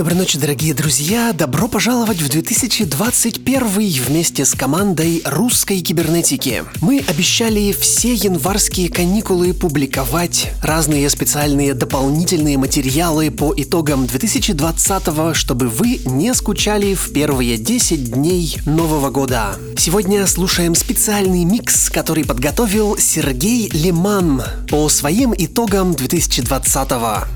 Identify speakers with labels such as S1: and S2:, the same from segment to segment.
S1: Доброй ночи, дорогие друзья! Добро пожаловать в 2021 вместе с командой русской кибернетики. Мы обещали все январские каникулы публиковать разные специальные дополнительные материалы по итогам 2020, чтобы вы не скучали в первые 10 дней Нового года. Сегодня слушаем специальный микс, который подготовил Сергей Лиман по своим итогам 2020.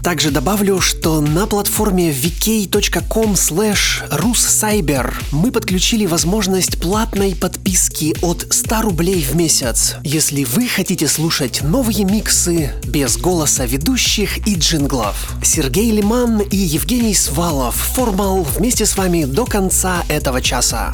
S1: Также добавлю, что на платформе Вики vk.com slash russcyber мы подключили возможность платной подписки от 100 рублей в месяц, если вы хотите слушать новые миксы без голоса ведущих и джинглов. Сергей Лиман и Евгений Свалов, Формал, вместе с вами до конца этого часа.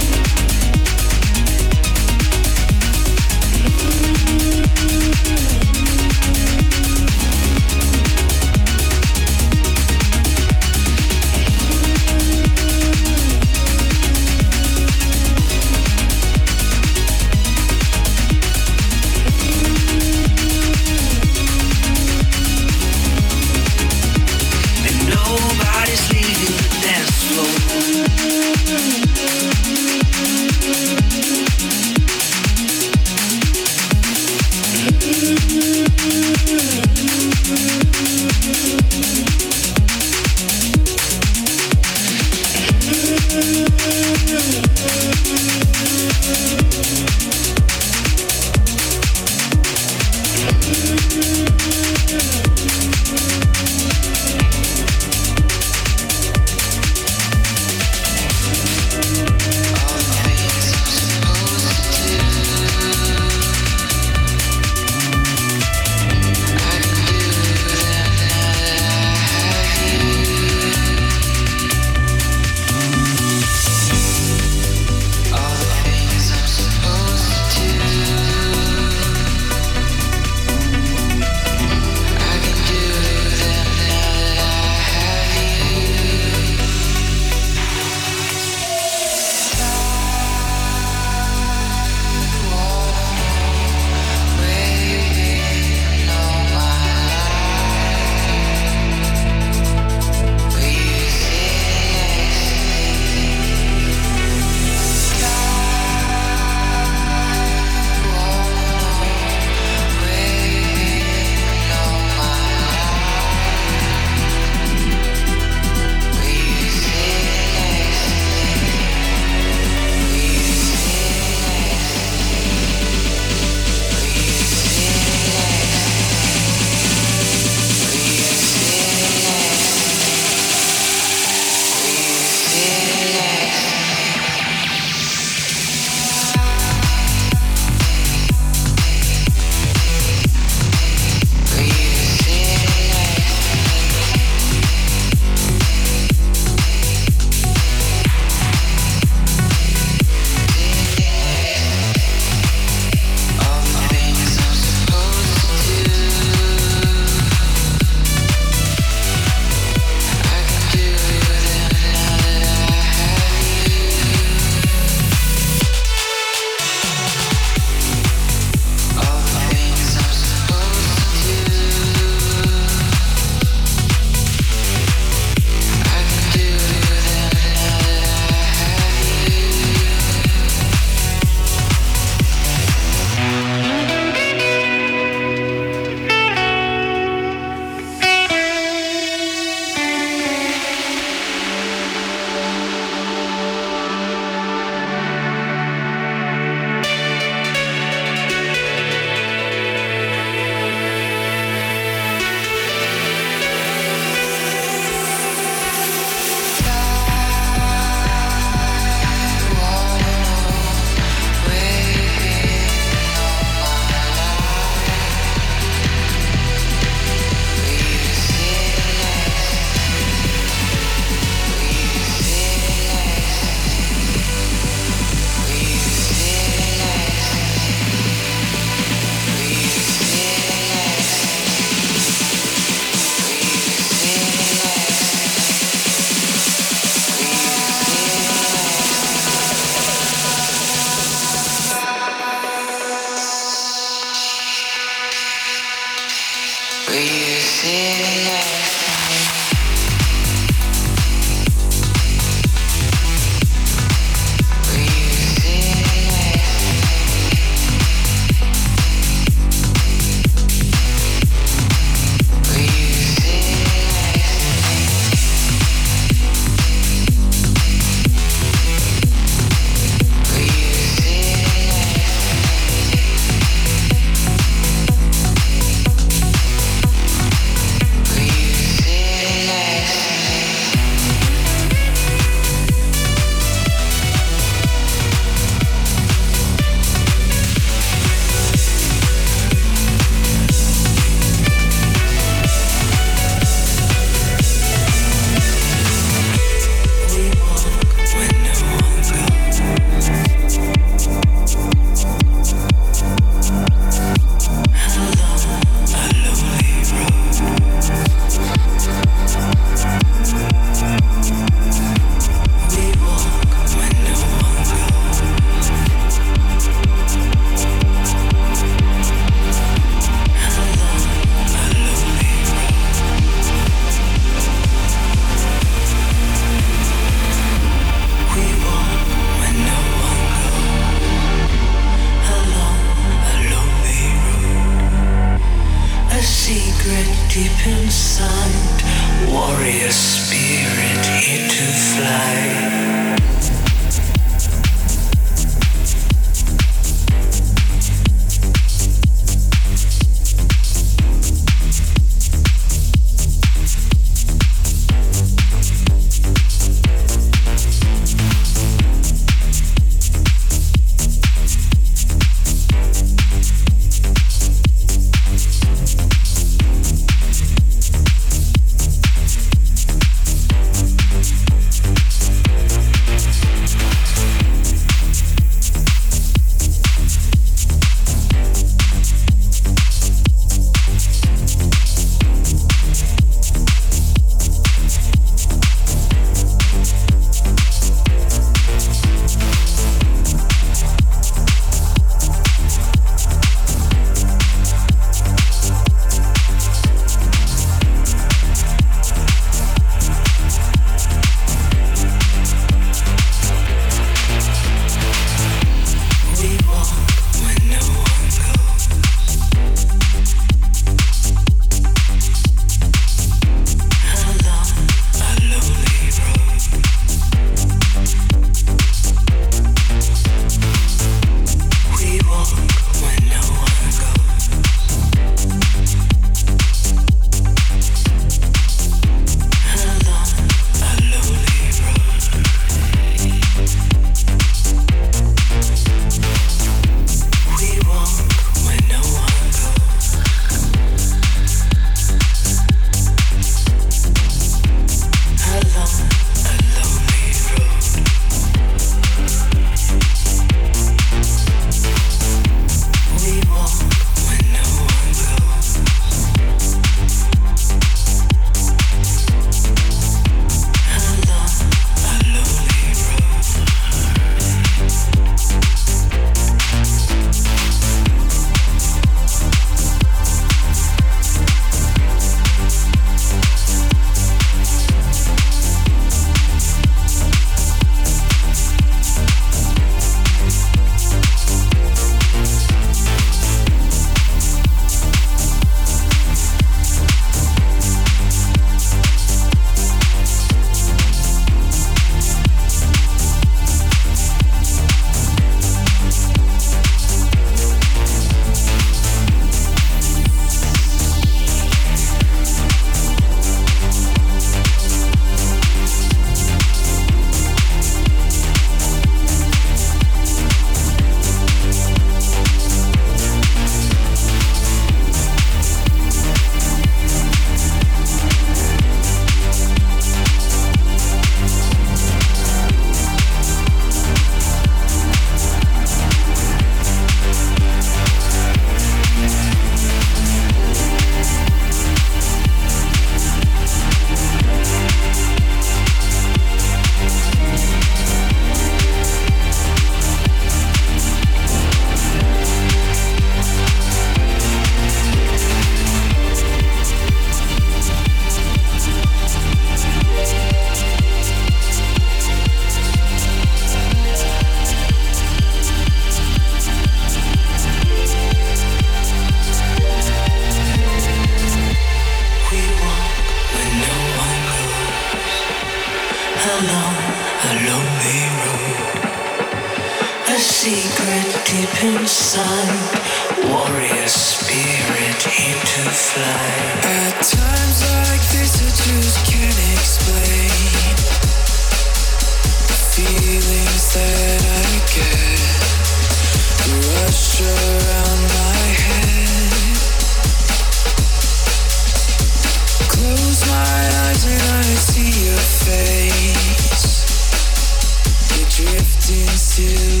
S2: Silhouette.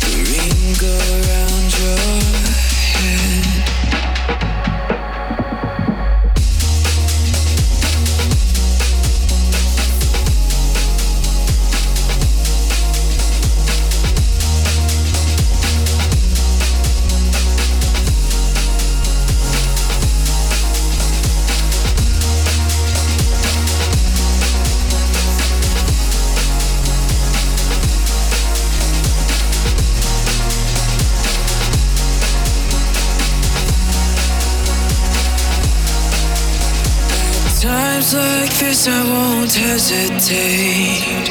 S2: The ring around your head. Hesitate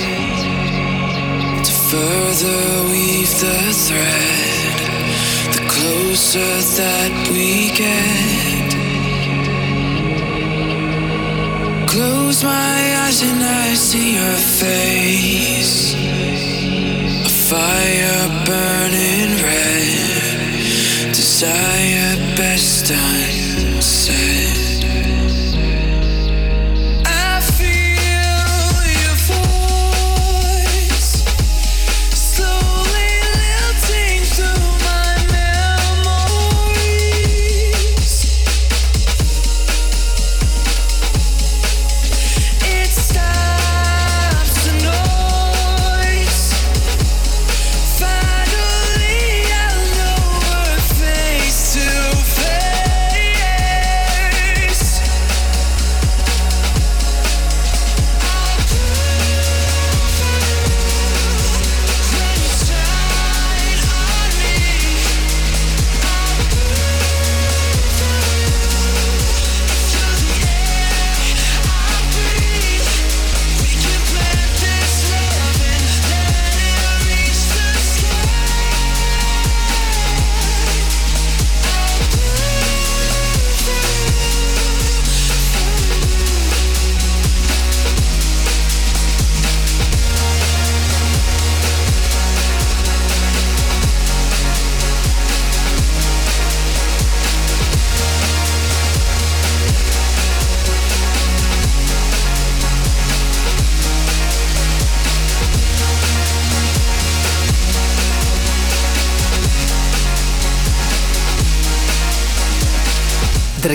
S2: to further weave the thread. The closer that we get, close my eyes and I see your face. A fire burning red, desire best unsaid.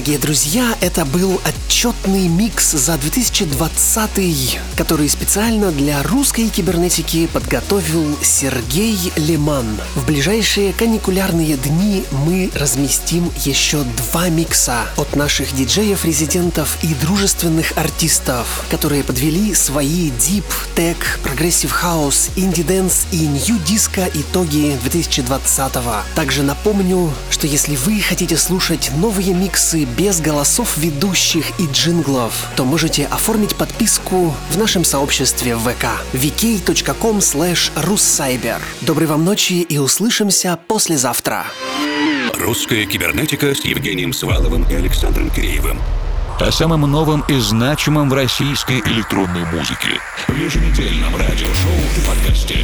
S1: Дорогие друзья, это был отчетный микс за 2020, который специально для русской кибернетики подготовил Сергей Леман. В ближайшие каникулярные дни мы разместим еще два микса от наших диджеев-резидентов и дружественных артистов, которые подвели свои Tech, Progressive House, Indie Dance и Disco итоги 2020 -го. Также напомню, что если вы хотите слушать новые миксы без голосов ведущих и джинглов, то можете оформить подписку в нашем сообществе в ВК vk.com slash russcyber. Доброй вам ночи и услышимся послезавтра.
S3: Русская кибернетика с Евгением Сваловым и Александром Киреевым.
S4: О самом новом и значимом в российской электронной музыке. В еженедельном радиошоу в подкасте.